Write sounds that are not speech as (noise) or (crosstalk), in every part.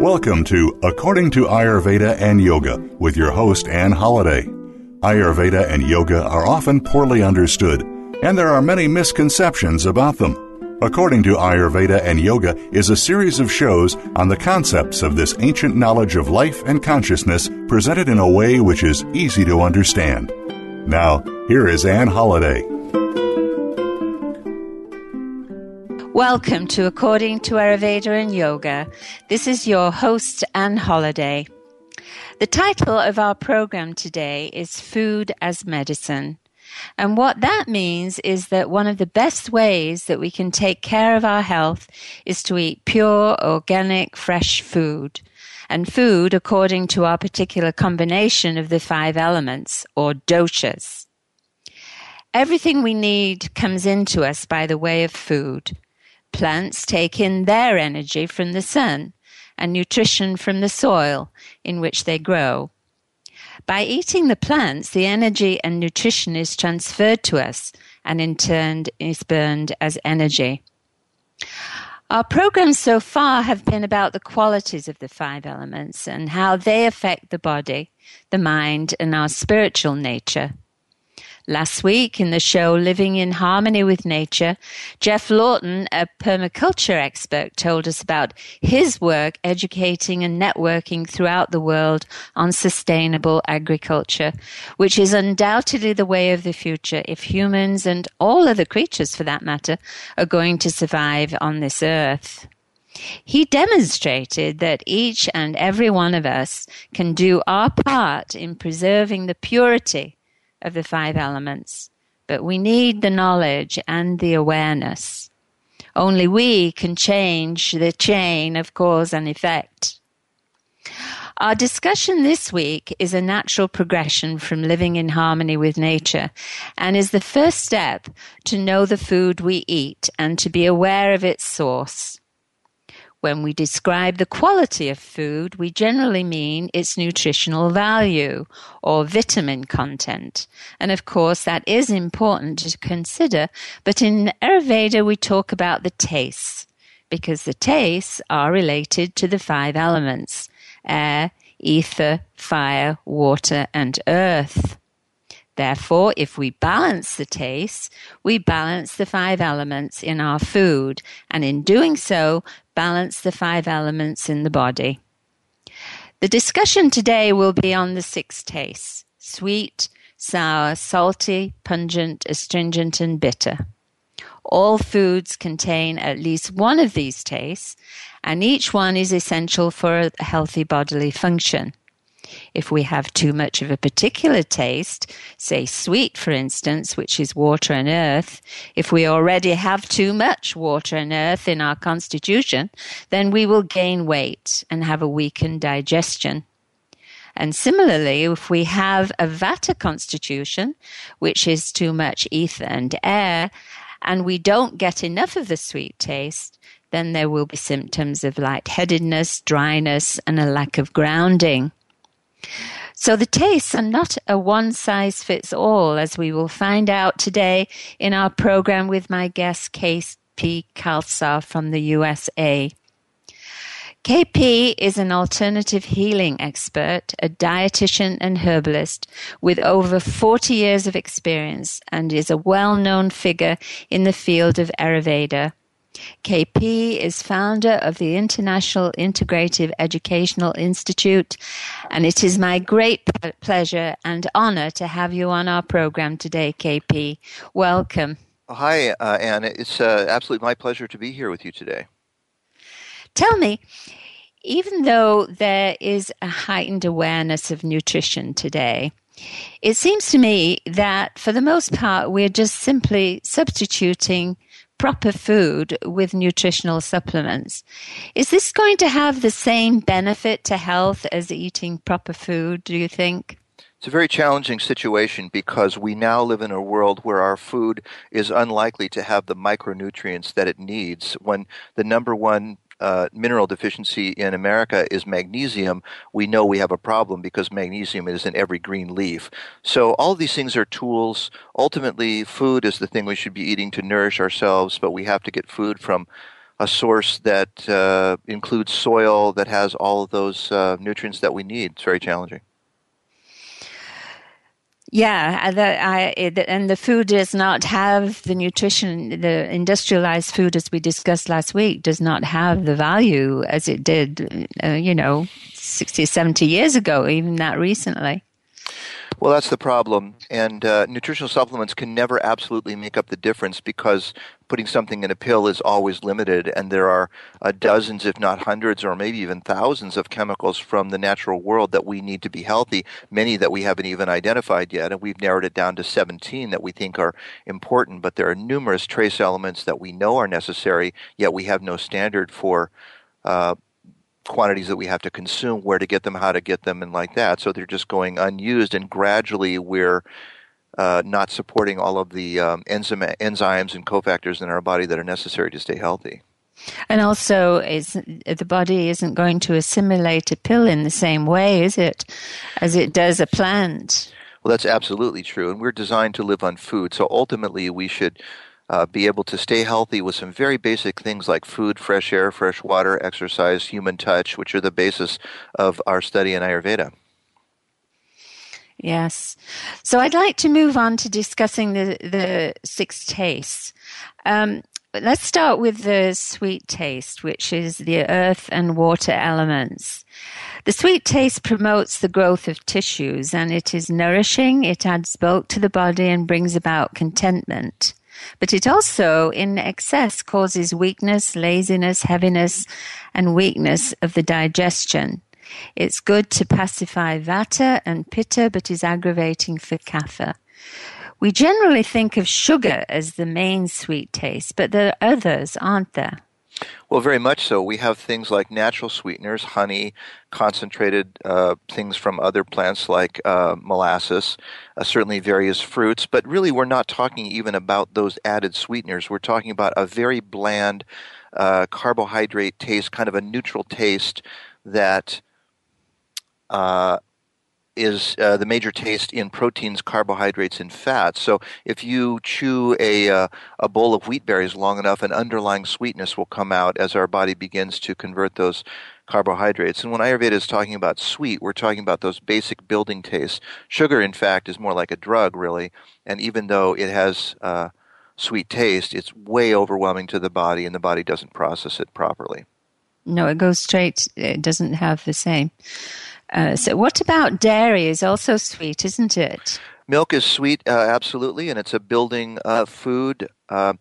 Welcome to According to Ayurveda and Yoga with your host, Anne Holliday. Ayurveda and yoga are often poorly understood, and there are many misconceptions about them. According to Ayurveda and Yoga is a series of shows on the concepts of this ancient knowledge of life and consciousness presented in a way which is easy to understand. Now, here is Anne Holliday. Welcome to According to Ayurveda and Yoga. This is your host, Anne Holliday. The title of our program today is Food as Medicine. And what that means is that one of the best ways that we can take care of our health is to eat pure, organic, fresh food. And food according to our particular combination of the five elements, or doshas. Everything we need comes into us by the way of food. Plants take in their energy from the sun and nutrition from the soil in which they grow. By eating the plants, the energy and nutrition is transferred to us and in turn is burned as energy. Our programs so far have been about the qualities of the five elements and how they affect the body, the mind, and our spiritual nature. Last week in the show Living in Harmony with Nature, Geoff Lawton, a permaculture expert, told us about his work educating and networking throughout the world on sustainable agriculture, which is undoubtedly the way of the future if humans and all other creatures for that matter are going to survive on this earth. He demonstrated that each and every one of us can do our part in preserving the purity of the five elements, but we need the knowledge and the awareness. Only we can change the chain of cause and effect. Our discussion this week is a natural progression from living in harmony with nature and is the first step to know the food we eat and to be aware of its source. When we describe the quality of food, we generally mean its nutritional value or vitamin content. And of course, that is important to consider. But in Ayurveda, we talk about the tastes because the tastes are related to the five elements air, ether, fire, water, and earth. Therefore, if we balance the taste, we balance the five elements in our food, and in doing so, balance the five elements in the body. The discussion today will be on the six tastes sweet, sour, salty, pungent, astringent, and bitter. All foods contain at least one of these tastes, and each one is essential for a healthy bodily function. If we have too much of a particular taste, say sweet, for instance, which is water and earth, if we already have too much water and earth in our constitution, then we will gain weight and have a weakened digestion. And similarly, if we have a vata constitution, which is too much ether and air, and we don't get enough of the sweet taste, then there will be symptoms of lightheadedness, dryness, and a lack of grounding. So the tastes are not a one size fits all, as we will find out today in our program with my guest, KP Khalsa from the USA. KP is an alternative healing expert, a dietitian and herbalist with over 40 years of experience and is a well known figure in the field of Ayurveda. KP is founder of the International Integrative Educational Institute, and it is my great pleasure and honor to have you on our program today, KP. Welcome. Hi, uh, Anne. It's uh, absolutely my pleasure to be here with you today. Tell me, even though there is a heightened awareness of nutrition today, it seems to me that for the most part, we're just simply substituting proper food with nutritional supplements. Is this going to have the same benefit to health as eating proper food, do you think? It's a very challenging situation because we now live in a world where our food is unlikely to have the micronutrients that it needs. When the number one uh, mineral deficiency in America is magnesium, we know we have a problem because magnesium is in every green leaf. So all these things are tools. Ultimately, food is the thing we should be eating to nourish ourselves, but we have to get food from a source that uh, includes soil that has all of those uh, nutrients that we need. It's very challenging. Yeah, the, I, and the food does not have the nutrition. The industrialized food, as we discussed last week, does not have the value as it did, uh, you know, 60, 70 years ago, even that recently. Well, that's the problem. And uh, nutritional supplements can never absolutely make up the difference because putting something in a pill is always limited. And there are uh, dozens, if not hundreds, or maybe even thousands of chemicals from the natural world that we need to be healthy, many that we haven't even identified yet. And we've narrowed it down to 17 that we think are important. But there are numerous trace elements that we know are necessary, yet we have no standard for. Uh, quantities that we have to consume, where to get them, how to get them, and like that. So they're just going unused, and gradually we're uh, not supporting all of the um, enzyme, enzymes and cofactors in our body that are necessary to stay healthy. And also, the body isn't going to assimilate a pill in the same way, is it, as it does a plant? Well, that's absolutely true. And we're designed to live on food. So ultimately, we should uh, be able to stay healthy with some very basic things like food, fresh air, fresh water, exercise, human touch, which are the basis of our study in Ayurveda. Yes. So I'd like to move on to discussing the, the six tastes. Um, let's start with the sweet taste, which is the earth and water elements. The sweet taste promotes the growth of tissues and it is nourishing, it adds bulk to the body and brings about contentment. But it also, in excess, causes weakness, laziness, heaviness, and weakness of the digestion. It's good to pacify vata and pitta, but is aggravating for kapha. We generally think of sugar as the main sweet taste, but there are others, aren't there? Well, very much so. We have things like natural sweeteners, honey, concentrated uh, things from other plants like uh, molasses, uh, certainly various fruits, but really we're not talking even about those added sweeteners. We're talking about a very bland uh, carbohydrate taste, kind of a neutral taste that uh, is uh, the major taste in proteins, carbohydrates, and fats. So if you chew a, uh, a bowl of wheat berries long enough, an underlying sweetness will come out as our body begins to convert those carbohydrates. And when Ayurveda is talking about sweet, we're talking about those basic building tastes. Sugar, in fact, is more like a drug, really. And even though it has uh, sweet taste, it's way overwhelming to the body, and the body doesn't process it properly. No, it goes straight. It doesn't have the same uh, so, what about dairy? Is also sweet, isn't it? Milk is sweet, uh, absolutely, and it's a building uh, food. Uh,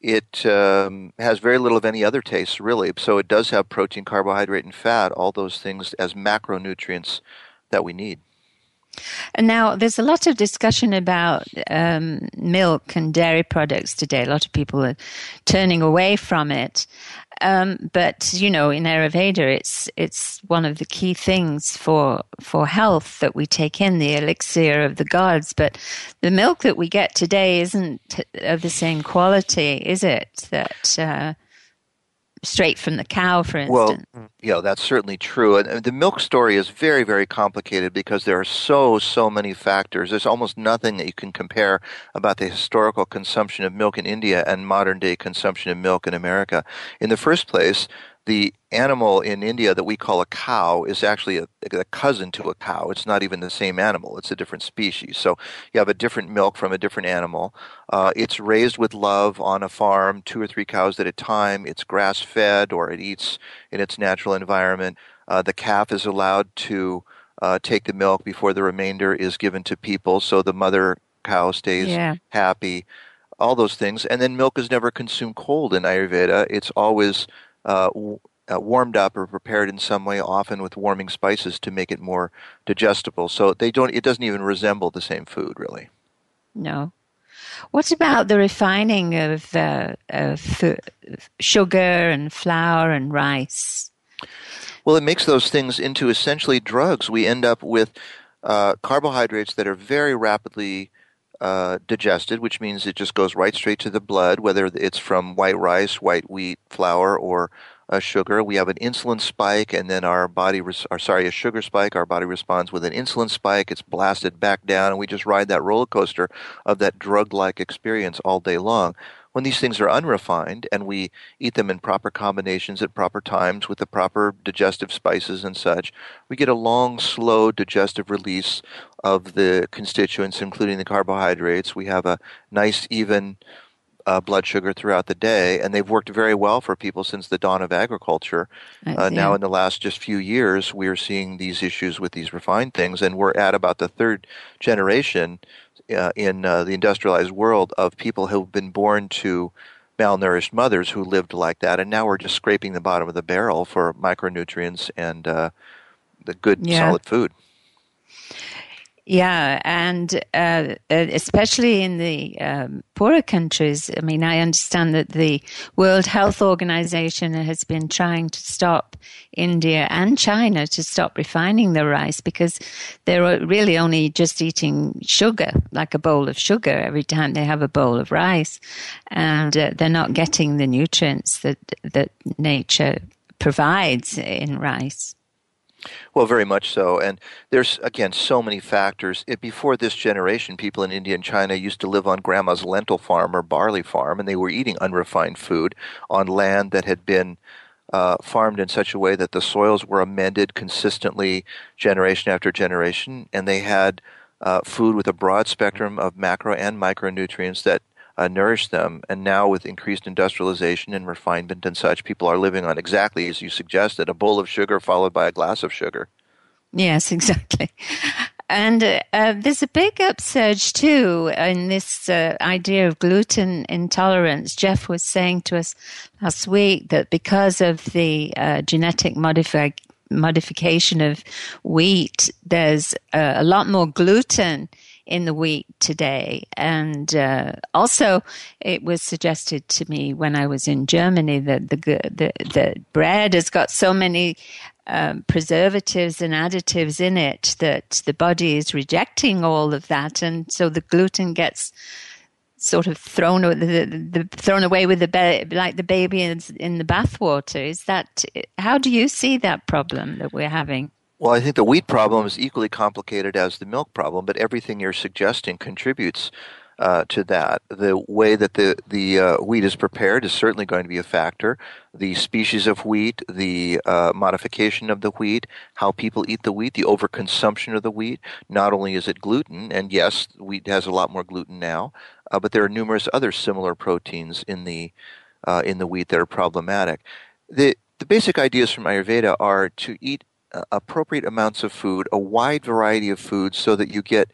it um, has very little of any other taste, really. So it does have protein, carbohydrate, and fat, all those things as macronutrients that we need. Now there's a lot of discussion about um, milk and dairy products today. A lot of people are turning away from it. Um, but you know, in Ayurveda, it's it's one of the key things for for health that we take in the elixir of the gods. But the milk that we get today isn't of the same quality, is it? That uh, straight from the cow, for instance. Well, yeah, that's certainly true. And the milk story is very, very complicated because there are so, so many factors. There's almost nothing that you can compare about the historical consumption of milk in India and modern day consumption of milk in America. In the first place, the animal in India that we call a cow is actually a, a, cousin to a cow. It's not even the same animal. It's a different species. So you have a different milk from a different animal. Uh, it's raised with love on a farm, two or three cows at a time. It's grass fed or it eats in its natural environment. Uh, the calf is allowed to uh, take the milk before the remainder is given to people. So the mother cow stays yeah. happy. All those things. And then milk is never consumed cold in Ayurveda. It's always uh, uh, warmed up or prepared in some way, often with warming spices to make it more digestible. So they don't. It doesn't even resemble the same food, really. No. What about the refining of, uh, of sugar and flour and rice? Well, it makes those things into essentially drugs. We end up with uh, carbohydrates that are very rapidly uh, digested, which means it just goes right straight to the blood, whether it's from white rice, white wheat, flour, or uh, sugar. We have an insulin spike, and then our body, res- or sorry, a sugar spike. Our body responds with an insulin spike. It's blasted back down, and we just ride that roller coaster of that drug-like experience all day long. When these things are unrefined and we eat them in proper combinations at proper times with the proper digestive spices and such, we get a long, slow digestive release of the constituents, including the carbohydrates. We have a nice, even uh, blood sugar throughout the day, and they've worked very well for people since the dawn of agriculture. Uh, now, in the last just few years, we are seeing these issues with these refined things, and we're at about the third generation uh, in uh, the industrialized world of people who've been born to malnourished mothers who lived like that, and now we're just scraping the bottom of the barrel for micronutrients and uh, the good yeah. solid food. Yeah, and uh, especially in the um, poorer countries. I mean, I understand that the World Health Organization has been trying to stop India and China to stop refining the rice because they're really only just eating sugar, like a bowl of sugar, every time they have a bowl of rice, and uh, they're not getting the nutrients that that nature provides in rice. Well, very much so. And there's, again, so many factors. It, before this generation, people in India and China used to live on grandma's lentil farm or barley farm, and they were eating unrefined food on land that had been uh, farmed in such a way that the soils were amended consistently generation after generation, and they had uh, food with a broad spectrum of macro and micronutrients that uh, nourish them. And now, with increased industrialization and refinement and such, people are living on exactly as you suggested a bowl of sugar followed by a glass of sugar. Yes, (laughs) exactly. And uh, uh, there's a big upsurge too in this uh, idea of gluten intolerance. Geoff was saying to us last week that because of the uh, genetic modification of wheat, there's uh, a lot more gluten in the wheat today. And uh, also, it was suggested to me when I was in Germany that the the, the bread has got so many um, preservatives and additives in it that the body is rejecting all of that, and so the gluten gets sort of thrown the, the, thrown away with the ba- like the baby in, in the bathwater. Is that how do you see that problem that we're having? Well, I think the wheat problem is equally complicated as the milk problem, but everything you're suggesting contributes uh, to that. The way that the the uh, wheat is prepared is certainly going to be a factor. The species of wheat, the uh, modification of the wheat, how people eat the wheat, the overconsumption of the wheat. Not only is it gluten, and yes, wheat has a lot more gluten now, uh, but there are numerous other similar proteins in the uh, in the wheat that are problematic. The the basic ideas from Ayurveda are to eat appropriate amounts of food, a wide variety of foods, so that you get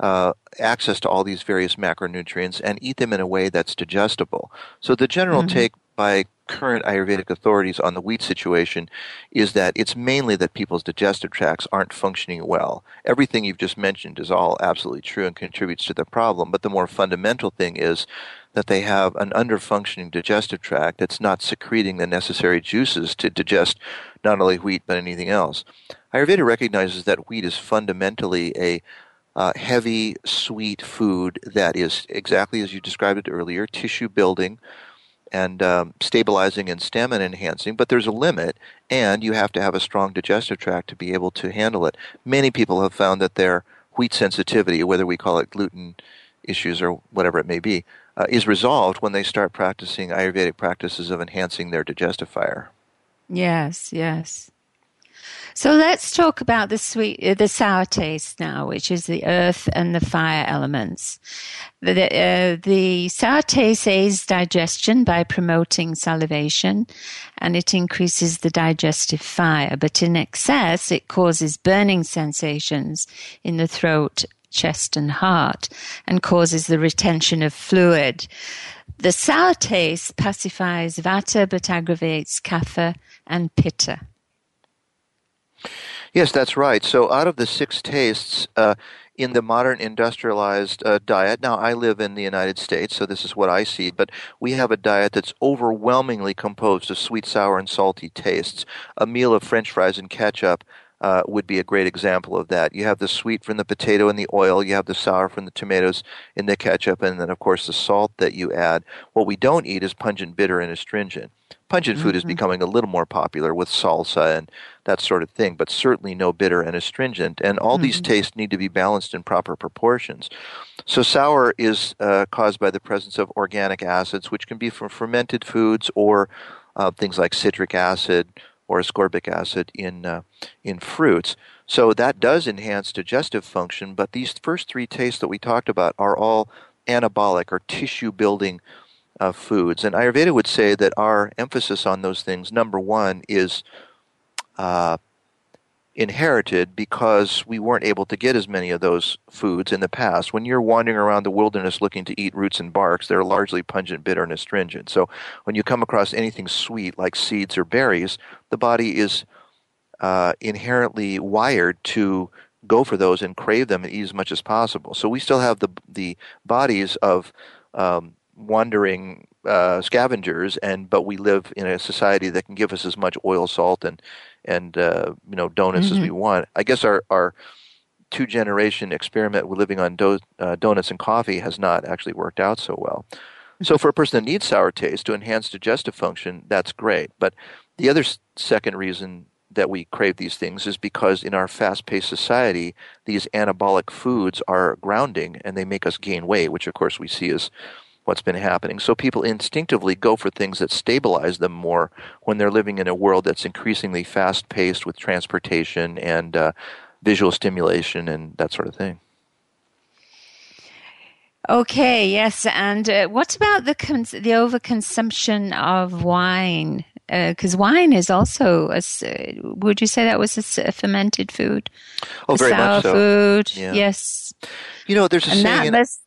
uh, access to all these various macronutrients and eat them in a way that's digestible. So the general mm-hmm. take by current Ayurvedic authorities on the wheat situation is that it's mainly that people's digestive tracts aren't functioning well. Everything you've just mentioned is all absolutely true and contributes to the problem, but the more fundamental thing is that they have an underfunctioning digestive tract that's not secreting the necessary juices to digest not only wheat but anything else. Ayurveda recognizes that wheat is fundamentally a uh, heavy, sweet food that is exactly as you described it earlier, tissue building and um, stabilizing and stamina enhancing, but there's a limit, and you have to have a strong digestive tract to be able to handle it. Many people have found that their wheat sensitivity, whether we call it gluten issues or whatever it may be, uh, is resolved when they start practicing Ayurvedic practices of enhancing their digestive fire. Yes, yes. So let's talk about the sweet, uh, the sour taste now, which is the earth and the fire elements. The, uh, the sour taste aids digestion by promoting salivation, and it increases the digestive fire. But in excess, it causes burning sensations in the throat, chest, and heart, and causes the retention of fluid The sour taste pacifies vata but aggravates kapha and pitta. Yes, that's right. So, out of the six tastes uh, in the modern industrialized uh, diet, now I live in the United States, so this is what I see, but we have a diet that's overwhelmingly composed of sweet, sour, and salty tastes. A meal of french fries and ketchup uh, would be a great example of that. You have the sweet from the potato and the oil, you have the sour from the tomatoes in the ketchup, and then, of course, the salt that you add. What we don't eat is pungent, bitter, and astringent. Pungent mm-hmm. food is mm-hmm. becoming a little more popular with salsa and that sort of thing, but certainly no bitter and astringent. And all mm-hmm. these tastes need to be balanced in proper proportions. So, sour is uh, caused by the presence of organic acids, which can be from fermented foods or uh, things like citric acid, or ascorbic acid in uh, in fruits. So that does enhance digestive function, but these first three tastes that we talked about are all anabolic or tissue building uh, foods. And Ayurveda would say that our emphasis on those things, number one, is uh, inherited because we weren't able to get as many of those foods in the past. When you're wandering around the wilderness looking to eat roots and barks, they're largely pungent, bitter, and astringent. So when you come across anything sweet like seeds or berries, the body is uh, inherently wired to go for those and crave them and eat as much as possible. So we still have the the bodies of um, wandering uh, scavengers, and but we live in a society that can give us as much oil, salt, and and uh, you know donuts mm-hmm. as we mm-hmm. want. I guess our our two generation experiment with living on do- uh, donuts and coffee has not actually worked out so well. So for a person that needs sour taste to enhance digestive function, that's great. But the other s- second reason that we crave these things is because in our fast-paced society, these anabolic foods are grounding and they make us gain weight, which of course we see as what's been happening. So people instinctively go for things that stabilize them more when they're living in a world that's increasingly fast paced with transportation and uh, visual stimulation and that sort of thing. Okay, yes, and uh, what about the cons- the overconsumption of wine? Because uh, wine is also a, would you say that was a, a fermented food? Oh, a very sour much so. food, yeah. yes. You know, there's a and saying. Must,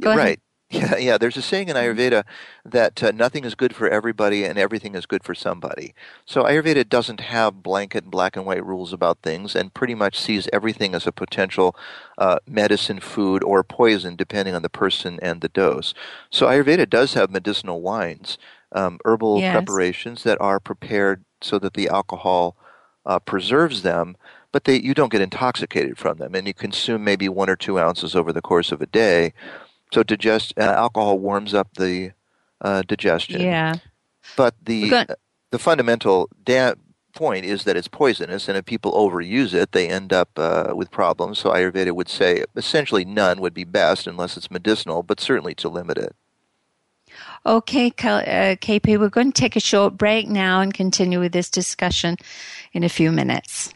right. Yeah, yeah. There's a saying in Ayurveda that uh, nothing is good for everybody and everything is good for somebody. So Ayurveda doesn't have blanket black and white rules about things and pretty much sees everything as a potential uh, medicine, food, or poison depending on the person and the dose. So Ayurveda does have medicinal wines, um, herbal yes. preparations that are prepared so that the alcohol uh, preserves them but they, you don't get intoxicated from them, and you consume maybe one or two ounces over the course of a day. So digest uh, alcohol warms up the uh, digestion. Yeah. But the uh, the fundamental da- point is that it's poisonous, and if people overuse it, they end up uh, with problems. So Ayurveda would say essentially none would be best unless it's medicinal, but certainly to limit it. Okay, uh, KP, we're going to take a short break now and continue with this discussion in a few minutes.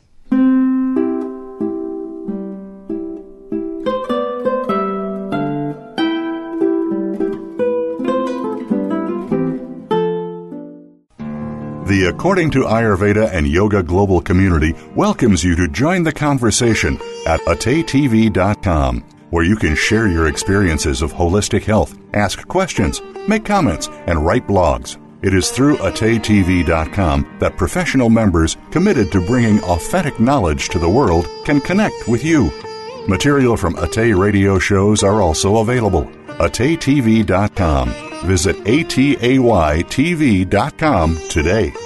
The According to Ayurveda and Yoga Global Community welcomes you to join the conversation at atetv.com, where you can share your experiences of holistic health, ask questions, make comments, and write blogs. It is through atetv.com that professional members committed to bringing authentic knowledge to the world can connect with you. Material from Ate radio shows are also available. atetv.com Visit ataytv.com today.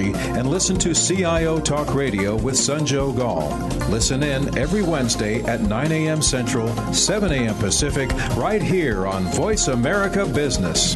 and listen to CIO Talk Radio with Sanjog Aul. Listen in every Wednesday at 9 a.m. Central, 7 a.m. Pacific, right here on Voice America Business.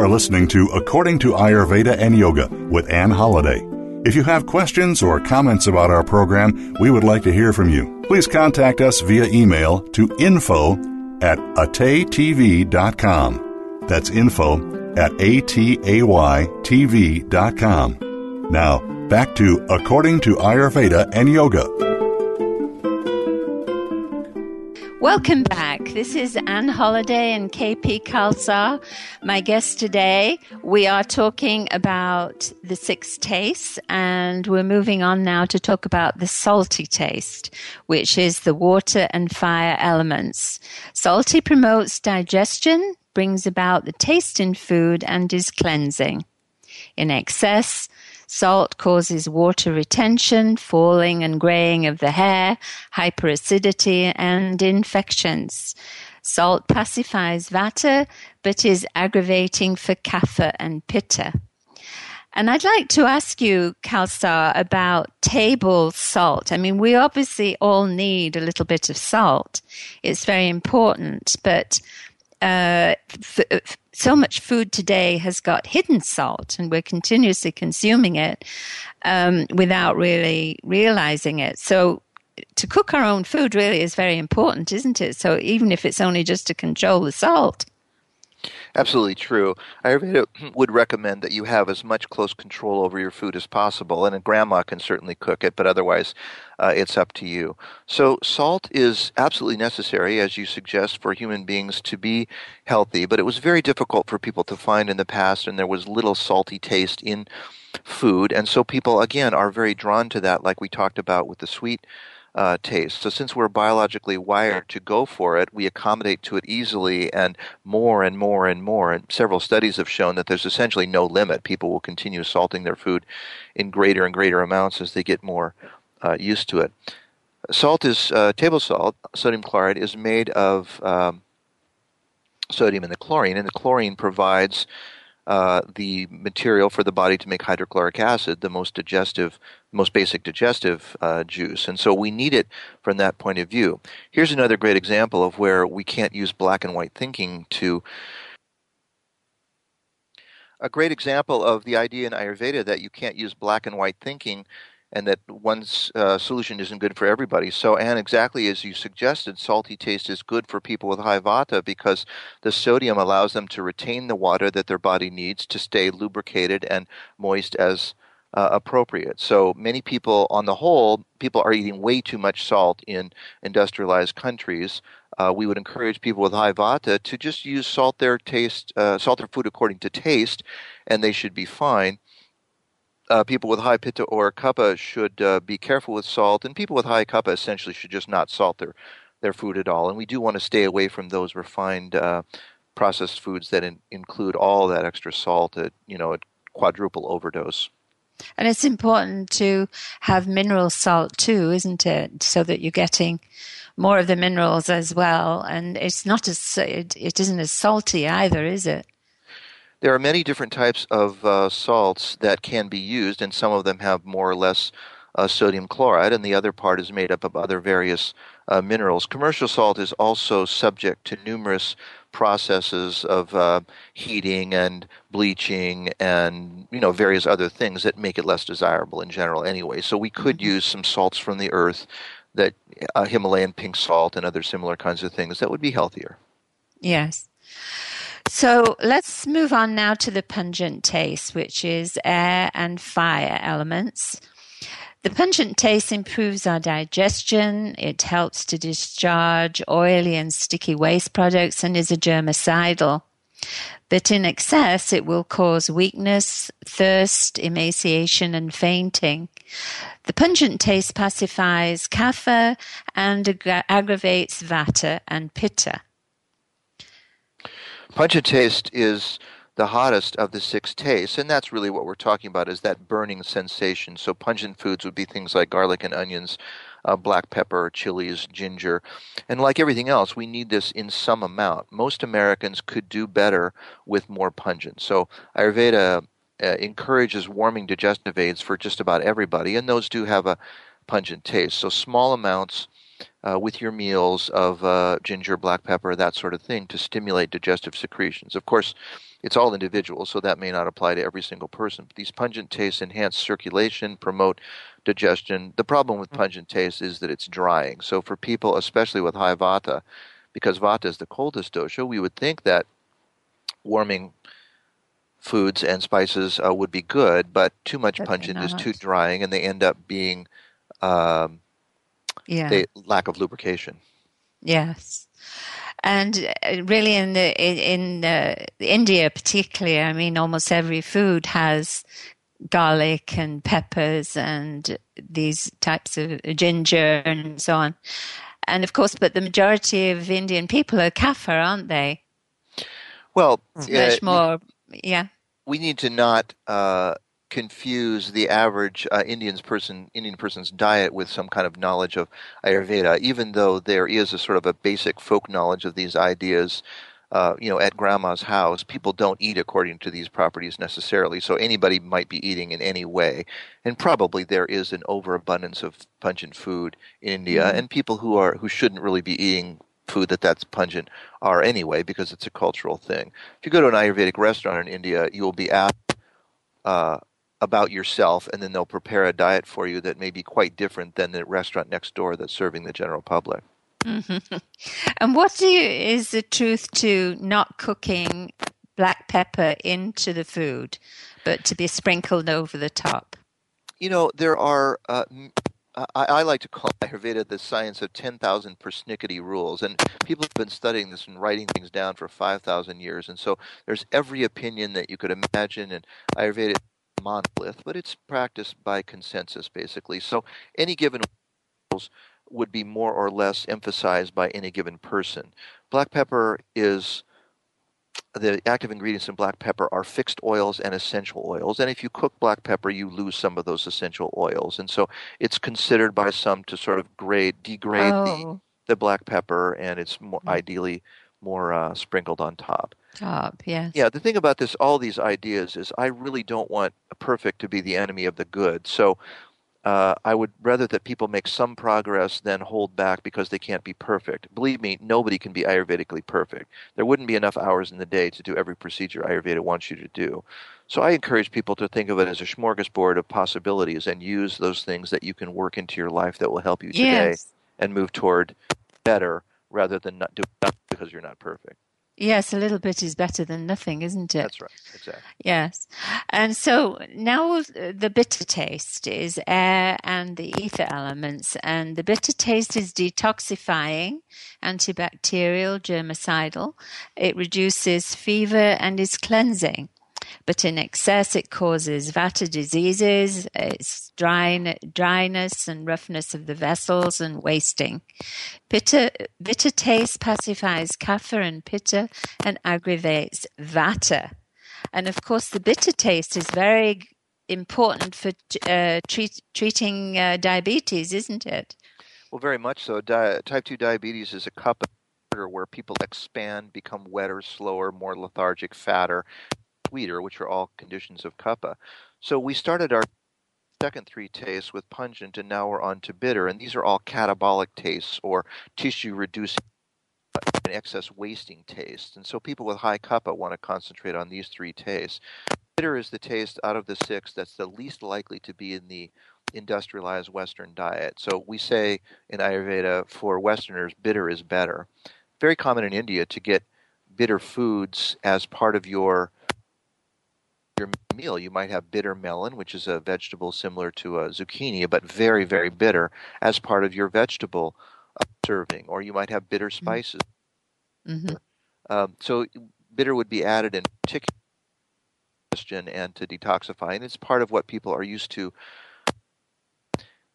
Are listening to According to Ayurveda and Yoga with Anne Holiday. If you have questions or comments about our program, we would like to hear from you. Please contact us via email to info at ataytv.com. That's info at ataytv.com. Now, back to According to Ayurveda and Yoga. Welcome back. This is Anne Holiday and KP Khalsa, My guest today, we are talking about the six tastes and we're moving on now to talk about the salty taste, which is the water and fire elements. Salty promotes digestion, brings about the taste in food and is cleansing. In excess, salt causes water retention, falling and graying of the hair, hyperacidity, and infections. Salt pacifies vata, but is aggravating for kapha and pitta. And I'd like to ask you, Khalsa, about table salt. I mean, we obviously all need a little bit of salt. It's very important, but uh, f- so much food today has got hidden salt, and we're continuously consuming it um, without really realizing it. So, to cook our own food really is very important, isn't it? So, even if it's only just to control the salt. Absolutely true. Ayurveda (clears throat) would recommend that you have as much close control over your food as possible, and a grandma can certainly cook it, but otherwise, uh, it's up to you. So, salt is absolutely necessary, as you suggest, for human beings to be healthy, but it was very difficult for people to find in the past, and there was little salty taste in food, and so people, again, are very drawn to that, like we talked about with the sweet uh, taste. So since we're biologically wired to go for it, we accommodate to it easily and more and more and more. And several studies have shown that there's essentially no limit. People will continue salting their food in greater and greater amounts as they get more uh, used to it. Salt is uh, table salt. Sodium chloride is made of um, sodium and the chlorine, and the chlorine provides uh, the material for the body to make hydrochloric acid, the most digestive, most basic digestive uh, juice. And so we need it from that point of view. Here's another great example of where we can't use black and white thinking to. A great example of the idea in Ayurveda that you can't use black and white thinking and that one uh, solution isn't good for everybody. So, Anne, exactly as you suggested, salty taste is good for people with high vata because the sodium allows them to retain the water that their body needs to stay lubricated and moist as uh, appropriate. So, many people, on the whole, people are eating way too much salt in industrialized countries. Uh, we would encourage people with high vata to just use salt their taste, uh, salt their food according to taste, and they should be fine uh, people with high pitta or kapha should uh, be careful with salt, and people with high kapha essentially should just not salt their their food at all. And we do want to stay away from those refined uh, processed foods that in, include all that extra salt at you know a quadruple overdose. And it's important to have mineral salt too, isn't it? So that you're getting more of the minerals as well, and it's not as it, it isn't as salty either, is it? There are many different types of uh, salts that can be used, and some of them have more or less uh, sodium chloride, and the other part is made up of other various uh, minerals. Commercial salt is also subject to numerous processes of uh, heating and bleaching and you know various other things that make it less desirable in general anyway. So we could mm-hmm. use some salts from the earth that uh, Himalayan pink salt and other similar kinds of things that would be healthier. Yes. So let's move on now to the pungent taste, which is air and fire elements. The pungent taste improves our digestion. It helps to discharge oily and sticky waste products and is a germicidal. But in excess, it will cause weakness, thirst, emaciation, and fainting. The pungent taste pacifies kapha and ag- aggravates vata and pitta. Pungent taste is the hottest of the six tastes, and that's really what we're talking about is that burning sensation. So pungent foods would be things like garlic and onions, uh, black pepper, chilies, ginger, and like everything else, we need this in some amount. Most Americans could do better with more pungent. So Ayurveda uh, encourages warming digestive aids for just about everybody, and those do have a pungent taste. So small amounts uh, with your meals of uh, ginger, black pepper, that sort of thing to stimulate digestive secretions. Of course, it's all individual, so that may not apply to every single person. But these pungent tastes enhance circulation, promote digestion. The problem with mm-hmm. pungent taste is that it's drying. So for people, especially with high vata, because vata is the coldest dosha, we would think that warming foods and spices uh, would be good, but too much but pungent is too drying, and they end up being um, yeah. they lack of lubrication. Yes and uh, really in the in uh, India particularly, I mean, almost every food has garlic and peppers and these types of ginger and so on. And of course, but the majority of Indian people are kapha, aren't they? Well, much uh, more, yeah. We need to not uh, confuse the average uh, Indian's person Indian person's diet with some kind of knowledge of Ayurveda, even though there is a sort of a basic folk knowledge of these ideas. Uh, you know, at grandma's house, people don't eat according to these properties necessarily. So anybody might be eating in any way, and probably there is an overabundance of pungent food in India, mm-hmm. and people who are who shouldn't really be eating food that that's pungent are anyway because it's a cultural thing. If you go to an Ayurvedic restaurant in India, you will be asked uh, about yourself, and then they'll prepare a diet for you that may be quite different than the restaurant next door that's serving the general public. Mm-hmm. (laughs) And what do you, is the truth to not cooking black pepper into the food, but to be sprinkled over the top? You know, there are. Uh, I, I, like to call (laughs) Ayurveda the science of 10,000 persnickety rules. And people have been studying this and writing things down for 5,000 years. And so there's every opinion that you could imagine. And Ayurveda monolith, but it's practiced by consensus basically. So any given would be more or less emphasized by any given person. Black pepper is the active ingredients in black pepper are fixed oils and essential oils. And if you cook black pepper, you lose some of those essential oils. And so it's considered by some to sort of grade degrade oh. the, the black pepper, and it's more mm-hmm. ideally more uh, sprinkled on top. Top, yes. Yeah, the thing about this, all these ideas, is I really don't want a perfect to be the enemy of the good. So uh, I would rather that people make some progress than hold back because they can't be perfect. Believe me, nobody can be Ayurvedically perfect. There wouldn't be enough hours in the day to do every procedure Ayurveda wants you to do. So I encourage people to think of it as a smorgasbord of possibilities and use those things that you can work into your life that will help you today yes. and move toward better rather than not doing because you're not perfect. Yes, a little bit is better than nothing, isn't it? That's right, exactly. Yes. And so now the bitter taste is air and the ether elements, and the bitter taste is detoxifying, antibacterial, germicidal. It reduces fever and is cleansing but in excess it causes vata diseases, it's dry, dryness and roughness of the vessels and wasting. Pitta, bitter taste pacifies kapha and pitta and aggravates vata. And of course, the bitter taste is very important for uh, treat, treating uh, diabetes, isn't it? Well, very much so. Di- type 2 diabetes is a kapha where people expand, become wetter, slower, more lethargic, fatter, sweeter, which are all conditions of kapha. So we started our second three tastes with pungent, and now we're on to bitter, and these are all catabolic tastes or tissue reducing and excess wasting tastes. And so people with high kapha want to concentrate on these three tastes. Bitter is the taste out of the six that's the least likely to be in the industrialized Western diet. So we say in Ayurveda for Westerners, bitter is better. Very common in India to get bitter foods as part of your your meal. You might have bitter melon, which is a vegetable similar to a zucchini, but very, very bitter, as part of your vegetable serving. Or you might have bitter mm-hmm. spices. Mm-hmm. Um, so bitter would be added in particular and to detoxify, and it's part of what people are used to.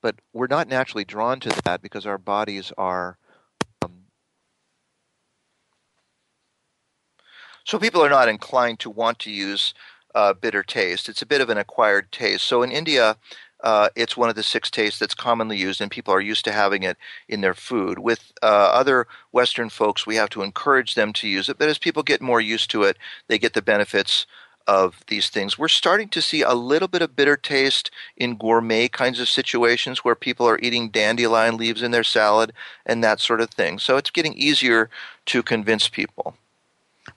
But we're not naturally drawn to that because our bodies are. Um, so people are not inclined to want to use uh, bitter taste. It's a bit of an acquired taste. So in India, uh, it's one of the six tastes that's commonly used, and people are used to having it in their food. With uh, other Western folks, we have to encourage them to use it, but as people get more used to it, they get the benefits of these things. We're starting to see a little bit of bitter taste in gourmet kinds of situations where people are eating dandelion leaves in their salad and that sort of thing. So it's getting easier to convince people.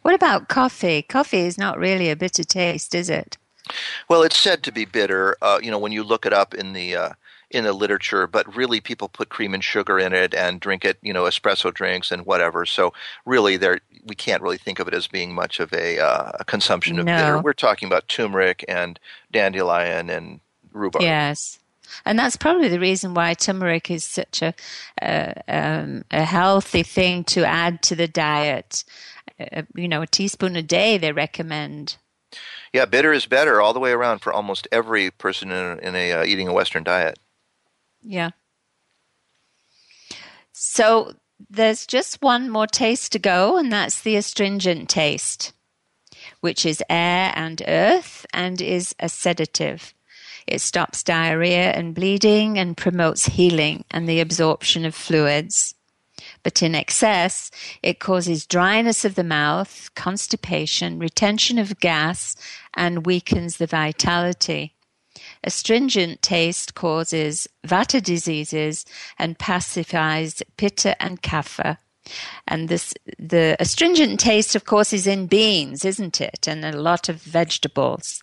What about coffee? Coffee is not really a bitter taste, is it? Well, it's said to be bitter. Uh, you know, when you look it up in the uh, in the literature, but really people put cream and sugar in it and drink it, you know, espresso drinks and whatever. So really, there we can't really think of it as being much of a, uh, a consumption of no. bitter. We're talking about turmeric and dandelion and rhubarb. Yes. And that's probably the reason why turmeric is such a um, a healthy thing to add to the diet. Uh, you know, a teaspoon a day they recommend. Yeah, bitter is better all the way around for almost every person in, in a uh, eating a Western diet. Yeah. So there's just one more taste to go, and that's the astringent taste, which is air and earth and is a sedative. It stops diarrhea and bleeding and promotes healing and the absorption of fluids. But in excess, it causes dryness of the mouth, constipation, retention of gas, and weakens the vitality. Astringent taste causes vata diseases and pacifies pitta and kapha. And this, the astringent taste, of course, is in beans, isn't it? And a lot of vegetables.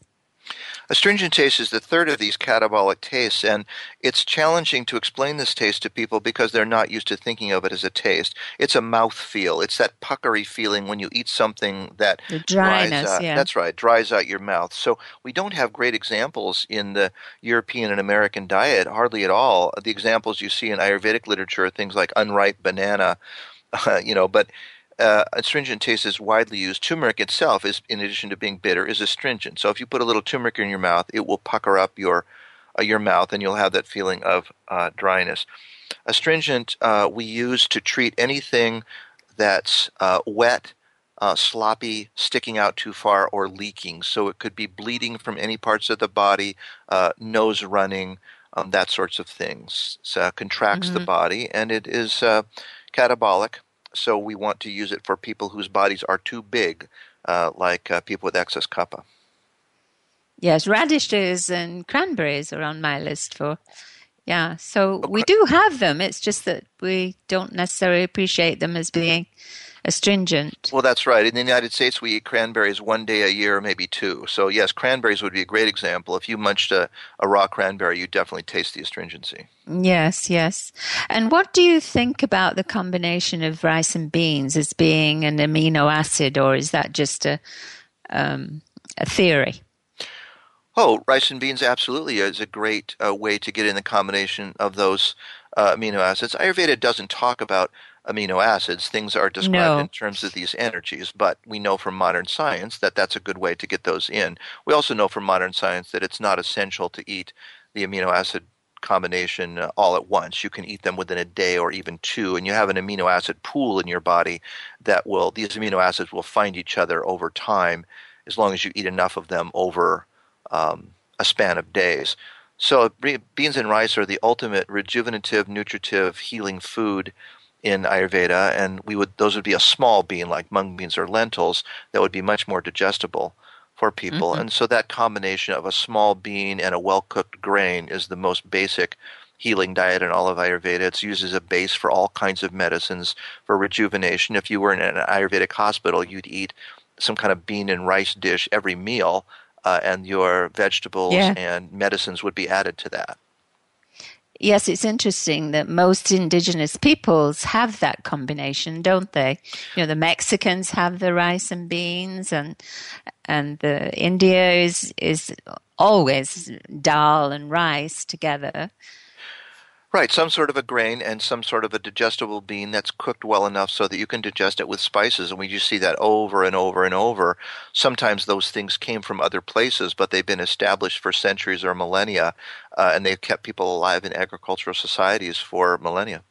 Astringent taste is the third of these catabolic tastes, and it's challenging to explain this taste to people because they're not used to thinking of it as a taste. It's a mouth feel. It's that puckery feeling when you eat something that the dryness. Dries, yeah. That's right, dries out your mouth. So we don't have great examples in the European and American diet, hardly at all. The examples you see in Ayurvedic literature are things like unripe banana, uh, (laughs) you know, but uh, astringent taste is widely used. Turmeric itself is, in addition to being bitter, is astringent. So if you put a little turmeric in your mouth, it will pucker up your uh, your mouth, and you'll have that feeling of uh, dryness. Astringent uh, we use to treat anything that's uh, wet, uh, sloppy, sticking out too far, or leaking. So it could be bleeding from any parts of the body, nose running, um, that sorts of things. So contracts mm-hmm. the body, and it is catabolic so we want to use it for people whose bodies are too big, uh, like uh, people with excess kapha. Yes, radishes and cranberries are on my list for. Yeah, so okay. we do have them. It's just that we don't necessarily appreciate them as being astringent. Well, that's right. In the United States, we eat cranberries one day a year, maybe two. So, yes, cranberries would be a great example. If you munched a, a raw cranberry, you definitely taste the astringency. Yes, yes. And what do you think about the combination of rice and beans as being an amino acid, or is that just a, um, a theory? Oh, rice and beans absolutely is a great uh, way to get in the combination of those uh, amino acids. Ayurveda doesn't talk about amino acids. Things are described no. in terms of these energies, but we know from modern science that that's a good way to get those in. We also know from modern science that it's not essential to eat the amino acid combination uh, all at once. You can eat them within a day or even two, and you have an amino acid pool in your body that will, these amino acids will find each other over time as long as you eat enough of them over um, a span of days. So, beans and rice are the ultimate rejuvenative, nutritive, healing food in Ayurveda, and we would those would be a small bean like mung beans or lentils that would be much more digestible for people. Mm-hmm. And so that combination of a small bean and a well cooked grain is the most basic healing diet in all of Ayurveda. It's used as a base for all kinds of medicines for rejuvenation. If you were in an Ayurvedic hospital, you'd eat some kind of bean and rice dish every meal, uh, and your vegetables yeah. and medicines would be added to that. Yes, it's interesting that most indigenous peoples have that combination, don't they? You know, the Mexicans have the rice and beans, and and the India is is always dal and rice together. Right, some sort of a grain and some sort of a digestible bean that's cooked well enough so that you can digest it with spices. And we just see that over and over and over. Sometimes those things came from other places, but they've been established for centuries or millennia, uh, and they've kept people alive in agricultural societies for millennia.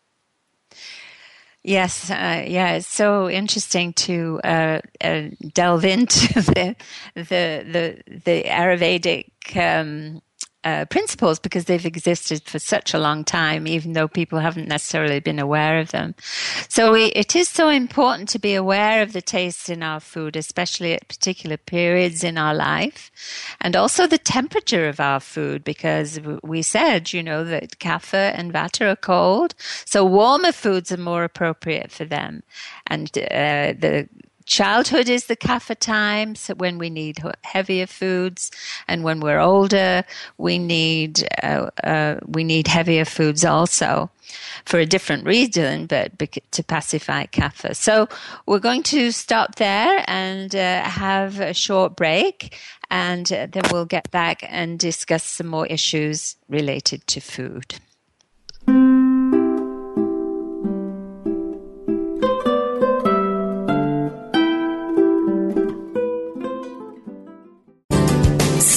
Yes, uh, yeah, it's so interesting to uh, uh, delve into (laughs) the the the, the Ayurvedic um, uh, principles because they've existed for such a long time, even though people haven't necessarily been aware of them. So we, it is so important to be aware of the taste in our food, especially at particular periods in our life, and also the temperature of our food, because we said, you know, that kapha and vata are cold, so warmer foods are more appropriate for them, and uh, the childhood is the kapha time, so when we need heavier foods, and when we're older, we need uh, uh, we need heavier foods also for a different reason, but to pacify kapha. So we're going to stop there and uh, have a short break, and uh, then we'll get back and discuss some more issues related to food.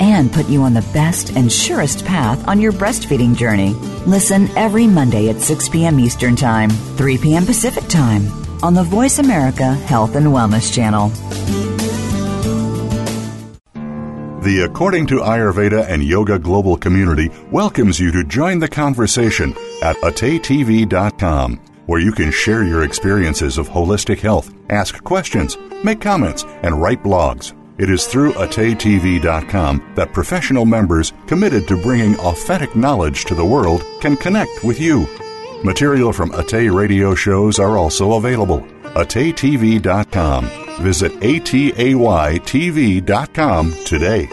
and put you on the best and surest path on your breastfeeding journey. Listen every Monday at 6 p.m. Eastern Time, 3 p.m. Pacific Time on the Voice America Health and Wellness Channel. The According to Ayurveda and Yoga Global community welcomes you to join the conversation at atetv.com, where you can share your experiences of holistic health, ask questions, make comments, and write blogs. It is through AteTV.com that professional members committed to bringing authentic knowledge to the world can connect with you. Material from Ate radio shows are also available. AteTV.com. Visit ATAYTV.com today.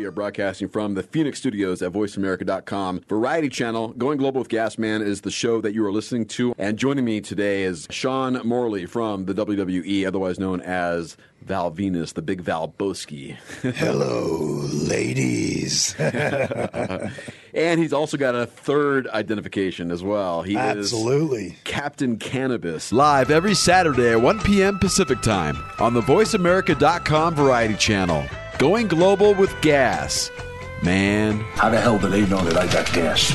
We are broadcasting from the Phoenix studios at VoiceAmerica.com. Variety Channel, Going Global with Gasman is the show that you are listening to. And joining me today is Sean Morley from the WWE, otherwise known as Val Venis, the big Val Boski. (laughs) Hello, ladies. (laughs) and he's also got a third identification as well. He Absolutely. is Captain Cannabis, live every Saturday at 1 p.m. Pacific Time on the VoiceAmerica.com Variety Channel. Going global with gas. Man. How the hell do they know that I got gas?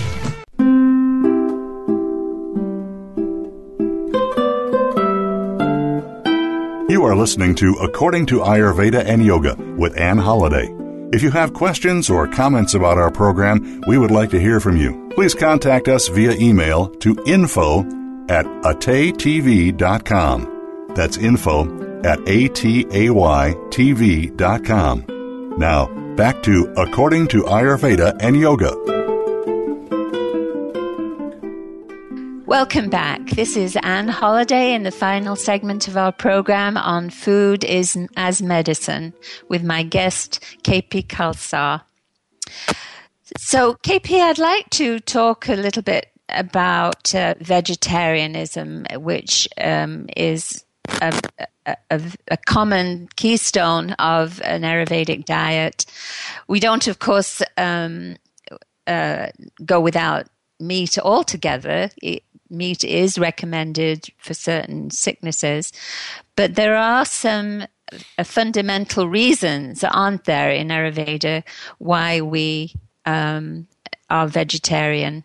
You are listening to According to Ayurveda and Yoga with Anne Holiday. If you have questions or comments about our program, we would like to hear from you. Please contact us via email to info at atetv.com. That's info at ataytv.com. Now, back to According to Ayurveda and Yoga. Welcome back. This is Anne Holiday in the final segment of our program on food is as medicine with my guest KP Khalsa. So, KP, I'd like to talk a little bit about uh, vegetarianism, which um, is a, a, a, common keystone of an Ayurvedic diet. We don't, of course, um, uh, go without meat altogether. It, meat is recommended for certain sicknesses, but there are some uh, fundamental reasons, aren't there, in Ayurveda why we um, are vegetarian?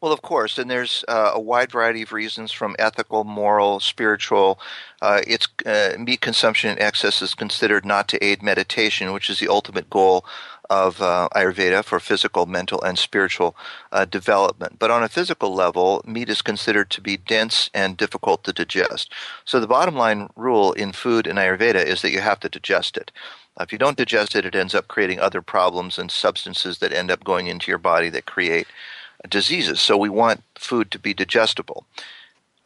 Well, of course, and there's uh, a wide variety of reasons from ethical, moral, spiritual. Uh, it's uh, meat consumption in excess is considered not to aid meditation, which is the ultimate goal of uh, Ayurveda for physical, mental, and spiritual uh, development. But on a physical level, meat is considered to be dense and difficult to digest. So the bottom line rule in food in Ayurveda is that you have to digest it. If you don't digest it, it ends up creating other problems and substances that end up going into your body that create diseases. So we want food to be digestible.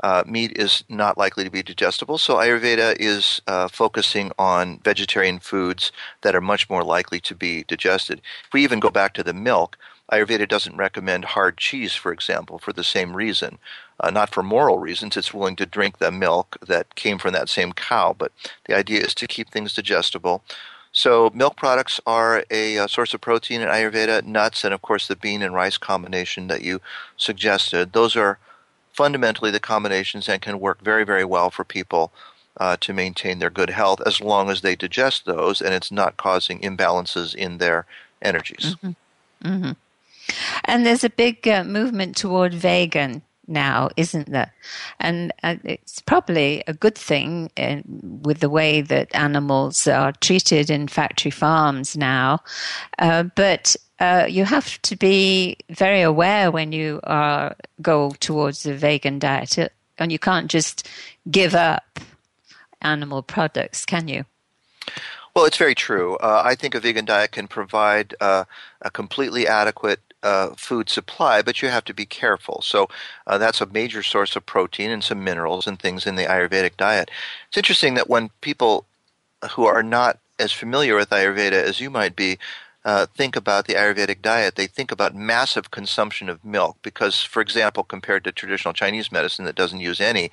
Uh, meat is not likely to be digestible, so Ayurveda is uh, focusing on vegetarian foods that are much more likely to be digested. If we even go back to the milk, Ayurveda doesn't recommend hard cheese, for example, for the same reason. Uh, not for moral reasons, it's willing to drink the milk that came from that same cow, but the idea is to keep things digestible. So, milk products are a, a, source of protein in Ayurveda, nuts, and of course the bean and rice combination that you suggested. Those are fundamentally the combinations and can work very, very well for people uh, to maintain their good health as long as they digest those and it's not causing imbalances in their energies. Mm-hmm. Mm-hmm. And there's a big uh, movement toward vegan now, isn't there? And uh, it's probably a good thing in, with the way that animals are treated in factory farms now. Uh, but uh, you have to be very aware when you are, go towards a vegan diet, uh, and you can't just give up animal products, can you? Well, it's very true. Uh, I think a vegan diet can provide uh, a completely adequate uh, food supply, but you have to be careful. So uh, that's a major source of protein and some minerals and things in the Ayurvedic diet. It's interesting that when people who are not as familiar with Ayurveda as you might be uh, think about the Ayurvedic diet, they think about massive consumption of milk because, for example, compared to traditional Chinese medicine that doesn't use any,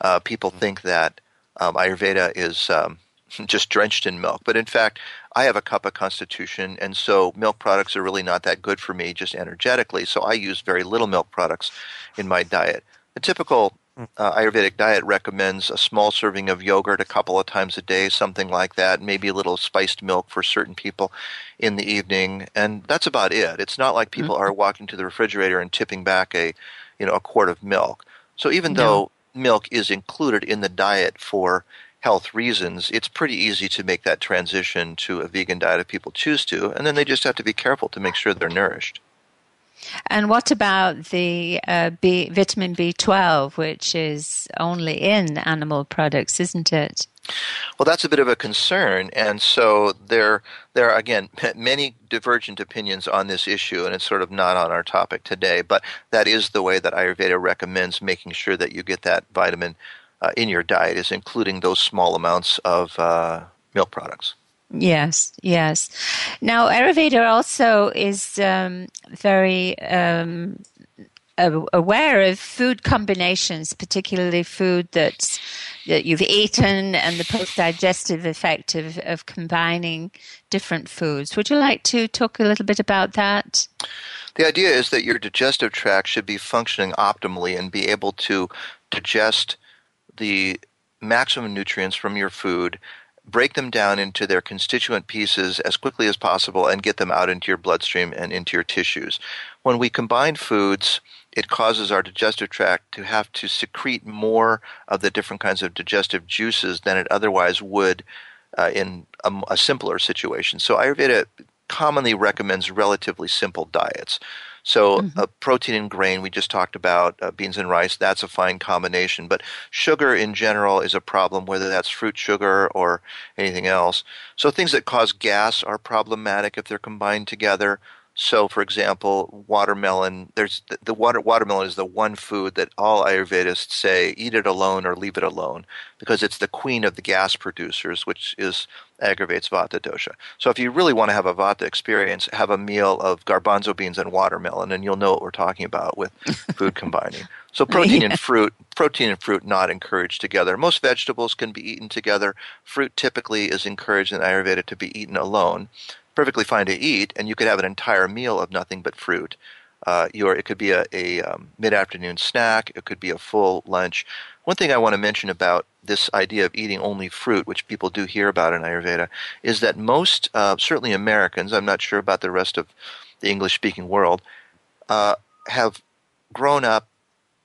uh, people think that um, Ayurveda is um, (laughs) just drenched in milk. But in fact, I have a kapha constitution, and so milk products are really not that good for me just energetically. So I use very little milk products in my diet. The typical uh, Ayurvedic diet recommends a small serving of yogurt a couple of times a day, something like that, maybe a little spiced milk for certain people in the evening, and that's about it. It's not like people mm-hmm. are walking to the refrigerator and tipping back a, you know, a quart of milk. So even no. though milk is included in the diet for health reasons, it's pretty easy to make that transition to a vegan diet if people choose to, and then they just have to be careful to make sure they're nourished. And what about the uh, B, vitamin B12, which is only in animal products, isn't it? Well, that's a bit of a concern, and so there, there are again (laughs) many divergent opinions on this issue, and it's sort of not on our topic today. But that is the way that Ayurveda recommends making sure that you get that vitamin uh, in your diet is including those small amounts of uh, milk products. Yes, yes. Now, Ayurveda also is um, very um, aware of food combinations, particularly food that's, that you've eaten and the post digestive effect of, of combining different foods. Would you like to talk a little bit about that? The idea is that your digestive tract should be functioning optimally and be able to digest the maximum nutrients from your food, break them down into their constituent pieces as quickly as possible, and get them out into your bloodstream and into your tissues. When we combine foods, it causes our digestive tract to have to secrete more of the different kinds of digestive juices than it otherwise would uh, in a, a simpler situation. So Ayurveda commonly recommends relatively simple diets. So, mm-hmm. uh, protein and grain, we just talked about uh, beans and rice, that's a fine combination. But sugar in general is a problem, whether that's fruit sugar or anything else. So, things that cause gas are problematic if they're combined together. So, for example, watermelon. There's the, the water, watermelon is the one food that all Ayurvedists say eat it alone or leave it alone because it's the queen of the gas producers, which is aggravates vata dosha. So, if you really want to have a vata experience, have a meal of garbanzo beans and watermelon, and you'll know what we're talking about with (laughs) food combining. So, protein yeah. and fruit, protein and fruit not encouraged together. Most vegetables can be eaten together. Fruit typically is encouraged in Ayurveda to be eaten alone perfectly fine to eat, and you could have an entire meal of nothing but fruit. Uh, your, it could be a, a um, mid afternoon snack, it could be a full lunch. One thing I want to mention about this idea of eating only fruit, which people do hear about in Ayurveda, is that most, uh, certainly Americans, I'm not sure about the rest of the English speaking world, uh, have grown up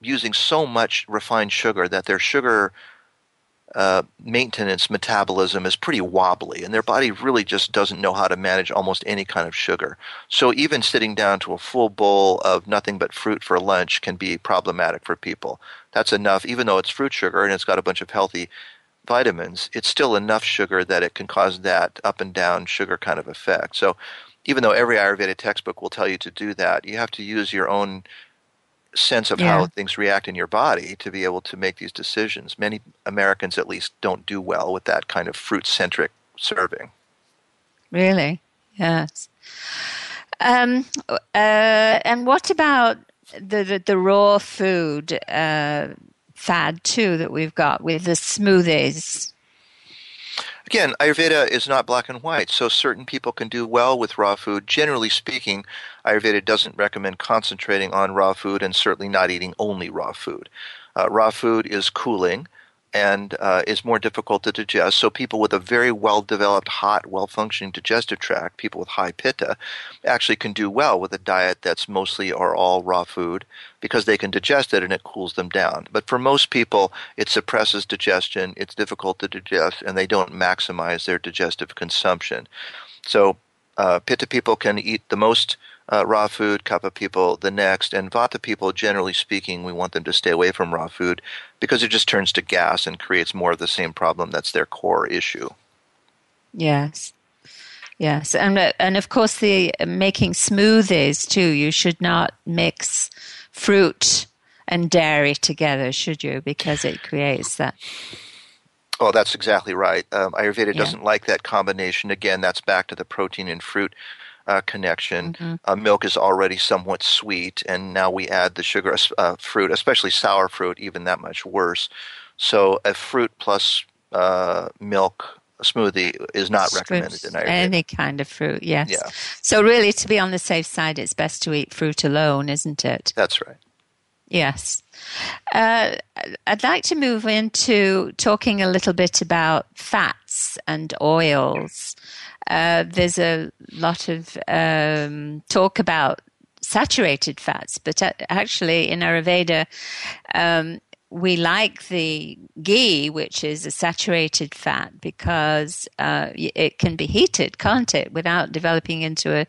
using so much refined sugar that their sugar uh, maintenance metabolism is pretty wobbly, and their body really just doesn't know how to manage almost any kind of sugar. So even sitting down to a full bowl of nothing but fruit for lunch can be problematic for people. That's enough, even though it's fruit sugar and it's got a bunch of healthy vitamins, it's still enough sugar that it can cause that up and down sugar kind of effect. So even though every Ayurveda textbook will tell you to do that, you have to use your own sense of Yeah. how things react in your body to be able to make these decisions. Many Americans, at least, don't do well with that kind of fruit centric serving. Really? Yes. Um, uh, and what about the, the, the raw food uh, fad too that we've got with the smoothies? Again, Ayurveda is not black and white, so certain people can do well with raw food. Generally speaking, Ayurveda doesn't recommend concentrating on raw food and certainly not eating only raw food. Uh, raw food is cooling and uh, is more difficult to digest, so people with a very well developed, hot, well functioning digestive tract, people with high pitta, actually can do well with a diet that's mostly or all raw food because they can digest it and it cools them down. But for most people, it suppresses digestion, it's difficult to digest, and they don't maximize their digestive consumption. So, uh, Pitta people can eat the most uh, raw food, Kapha people the next, and Vata people, generally speaking, we want them to stay away from raw food because it just turns to gas and creates more of the same problem that's their core issue. Yes. Yes, and uh, and of course the uh, making smoothies too. You should not mix fruit and dairy together, should you? Because it creates that. Oh, that's exactly right. Um, Ayurveda Yeah. doesn't like that combination. Again, that's back to the protein and fruit uh, connection. Uh, milk is already somewhat sweet, and now we add the sugar, uh, fruit, especially sour fruit, even that much worse. So, a fruit plus uh, milk smoothie is not recommended in Ayurveda. Any kind of fruit, yes. Yeah. So really, to be on the safe side, it's best to eat fruit alone, isn't it? That's right. Yes. Uh, I'd like to move into talking a little bit about fats and oils. Uh, there's a lot of um, talk about saturated fats, but actually in Ayurveda, um, we like the ghee, which is a saturated fat, because uh, it can be heated, can't it, without developing into a,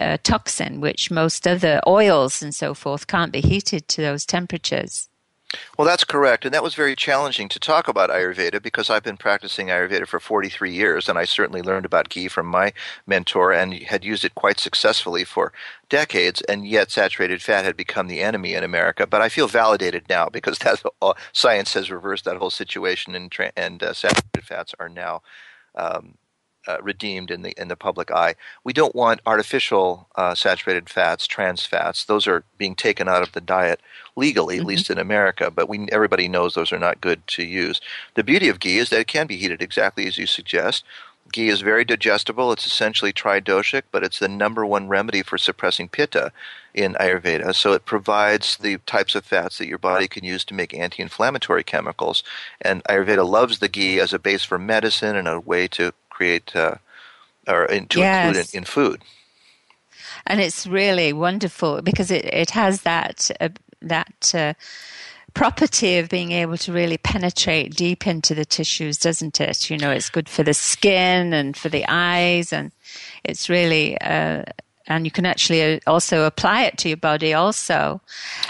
a toxin, which most other oils and so forth can't be heated to those temperatures. Well, that's correct. And that was very challenging to talk about Ayurveda because I've been practicing Ayurveda for 43 years, and I certainly learned about ghee from my mentor and had used it quite successfully for decades, and yet saturated fat had become the enemy in America. But I feel validated now because (laughs) that, uh, science has reversed that whole situation, and, and uh, saturated fats are now. Um, uh, redeemed in the in the public eye. We don't want artificial uh, saturated fats, trans fats. Those are being taken out of the diet legally, at least in America. But we everybody knows those are not good to use. The beauty of ghee is that it can be heated exactly as you suggest. Ghee is very digestible. It's essentially tridoshic, but it's the number one remedy for suppressing pitta in Ayurveda. So it provides the types of fats that your body can use to make anti-inflammatory chemicals. And Ayurveda loves the ghee as a base for medicine and a way to create uh, or in, to include Yes. in, in food. and it's really wonderful because it, it has that uh, that uh, property of being able to really penetrate deep into the tissues, doesn't it? You know, it's good for the skin and for the eyes, and it's really. Uh, and you can actually uh, also apply it to your body also.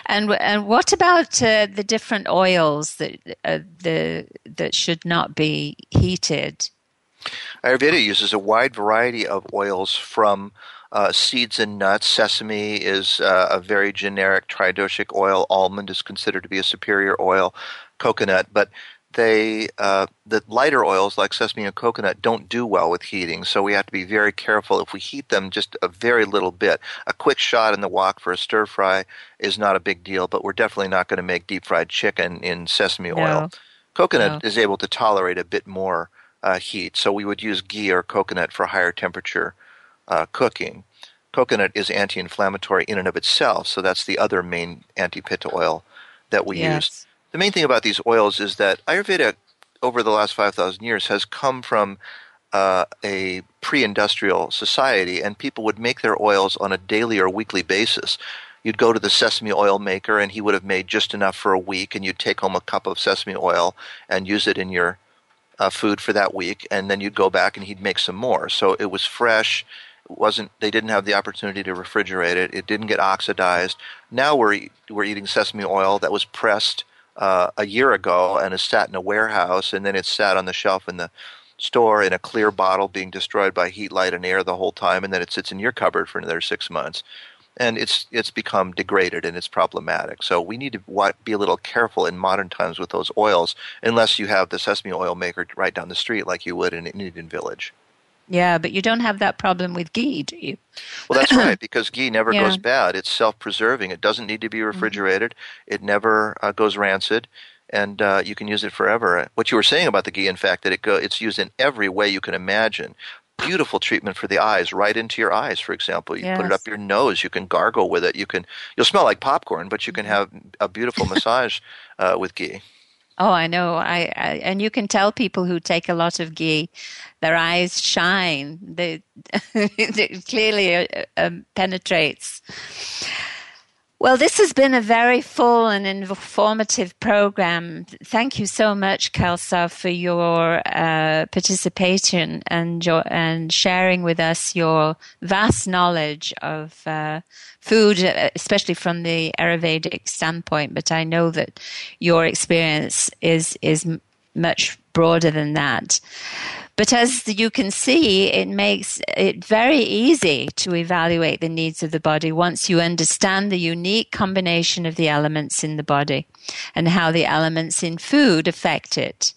And and what about uh, the different oils that uh, the that should not be heated? Ayurveda uses a wide variety of oils from uh, seeds and nuts. Sesame is uh, a very generic tridoshic oil. Almond is considered to be a superior oil. Coconut, but they uh, the lighter oils like sesame and coconut don't do well with heating. So we have to be very careful if we heat them just a very little bit. A quick shot in the wok for a stir fry is not a big deal, but we're definitely not going to make deep fried chicken in sesame No. oil. Coconut is able to tolerate a bit more uh, heat, so we would use ghee or coconut for higher temperature uh, cooking. Coconut is anti-inflammatory in and of itself, so that's the other main anti-pitta oil that we Yes. use. The main thing about these oils is that Ayurveda, over the last 5,000 years, has come from uh, a pre industrial society, and people would make their oils on a daily or weekly basis. You'd go to the sesame oil maker, and he would have made just enough for a week, and you'd take home a cup of sesame oil and use it in your uh, food for that week, and then you'd go back and he'd make some more. So it was fresh. It wasn't they didn't have the opportunity to refrigerate it. It didn't get oxidized. Now we're we're eating sesame oil that was pressed uh, a year ago and is sat in a warehouse, and then it's sat on the shelf in the store in a clear bottle being destroyed by heat, light, and air the whole time, and then it sits in your cupboard for another six months. And it's it's become degraded and it's problematic. So we need to be a little careful in modern times with those oils, unless you have the sesame oil maker right down the street like you would in an Indian village. Yeah, but you don't have that problem with ghee, do you? Well, that's (laughs) right, because ghee never Yeah. goes bad. It's self preserving. It doesn't need to be refrigerated, it never uh, goes rancid. And uh, you can use it forever. What you were saying about the ghee, in fact, that it go, it's used in every way you can imagine. Beautiful treatment for the eyes, right into your eyes. For example, you put it up your nose. You can gargle with it. You can. You'll smell like popcorn, but you can have a beautiful (laughs) massage uh, with ghee. Oh, I know. I, I and you can tell people who take a lot of ghee, their eyes shine. They, (laughs) it clearly uh, um, penetrates. Well, this has been a very full and informative program. Thank you so much, Khalsa, for your uh, participation and your, and sharing with us your vast knowledge of uh, food, especially from the Ayurvedic standpoint. But I know that your experience is is much broader than that. But as you can see, it makes it very easy to evaluate the needs of the body once you understand the unique combination of the elements in the body and how the elements in food affect it.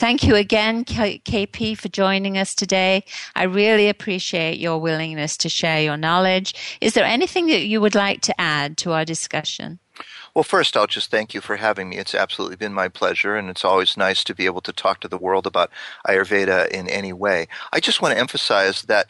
Thank you again, KP, for joining us today. I really appreciate your willingness to share your knowledge. Is there anything that you would like to add to our discussion? Well, first, I'll just thank you for having me. It's absolutely been my pleasure, and it's always nice to be able to talk to the world about Ayurveda in any way. I just want to emphasize that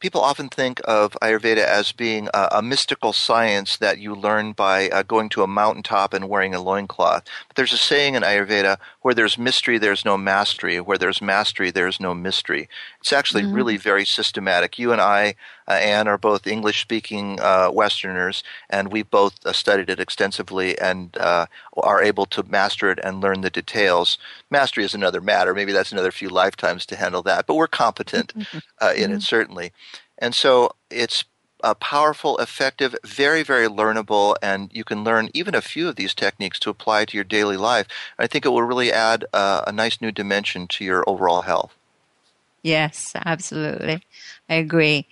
people often think of Ayurveda as being a, a mystical science that you learn by uh, going to a mountaintop and wearing a loincloth. But there's a saying in Ayurveda where there's mystery, there's no mastery. Where there's mastery, there's no mystery. It's actually really very systematic. You and I, uh, Anne, are both English speaking uh, Westerners, and we've both uh, studied it extensively and uh, are able to master it and learn the details. Mastery is another matter. Maybe that's another few lifetimes to handle that, but we're competent uh, in it, certainly. And so it's powerful, effective, very, very learnable, and you can learn even a few of these techniques to apply to your daily life. I think it will really add uh, a nice new dimension to your overall health. Yes, absolutely. I agree.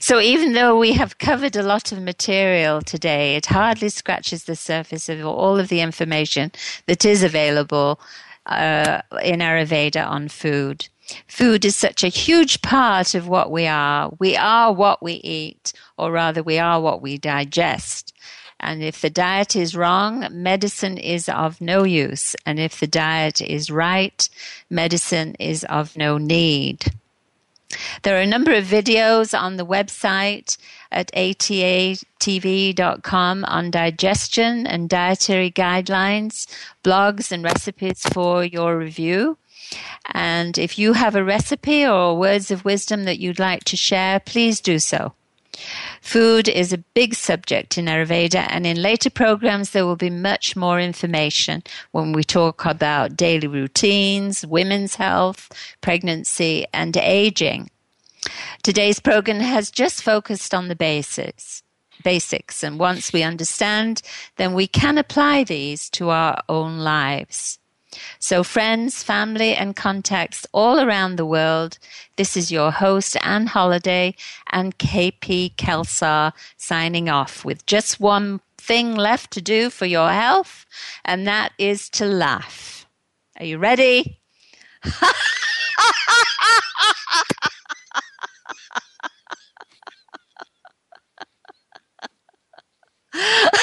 So, even though we have covered a lot of material today, it hardly scratches the surface of all of the information that is available uh, in Ayurveda on food. Food is such a huge part of what we are. We are what we eat, or rather, we are what we digest. And if the diet is wrong, medicine is of no use. And if the diet is right, medicine is of no need. There are a number of videos on the website at atatv.com on digestion and dietary guidelines, blogs and recipes for your review. And if you have a recipe or words of wisdom that you'd like to share, please do so. Food is a big subject in Ayurveda, and in later programs, there will be much more information when we talk about daily routines, women's health, pregnancy, and aging. Today's program has just focused on the basics. Basics, and once we understand, then we can apply these to our own lives. So, friends, family, and contacts all around the world, this is your host, Anne Holiday, and KP Khalsa signing off with just one thing left to do for your health, and that is to laugh. Are you ready? (laughs)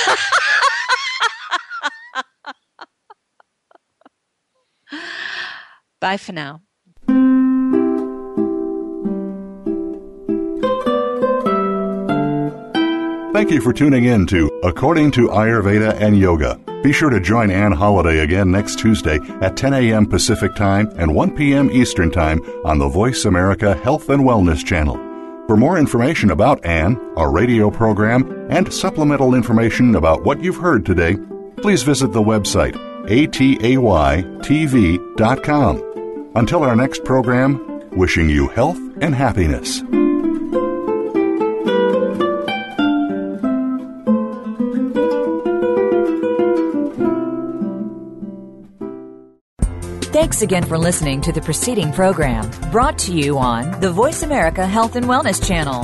Bye for now. Thank you for tuning in to According to Ayurveda and Yoga. Be sure to join Ann Holiday again next Tuesday at 10 a.m. Pacific Time and 1 p.m. Eastern Time on the Voice America Health and Wellness Channel. For more information about Ann, our radio program, and supplemental information about what you've heard today, please visit the website ataytv.com. Until our next program, wishing you health and happiness. Thanks again for listening to the preceding program brought to you on the Voice America Health and Wellness Channel.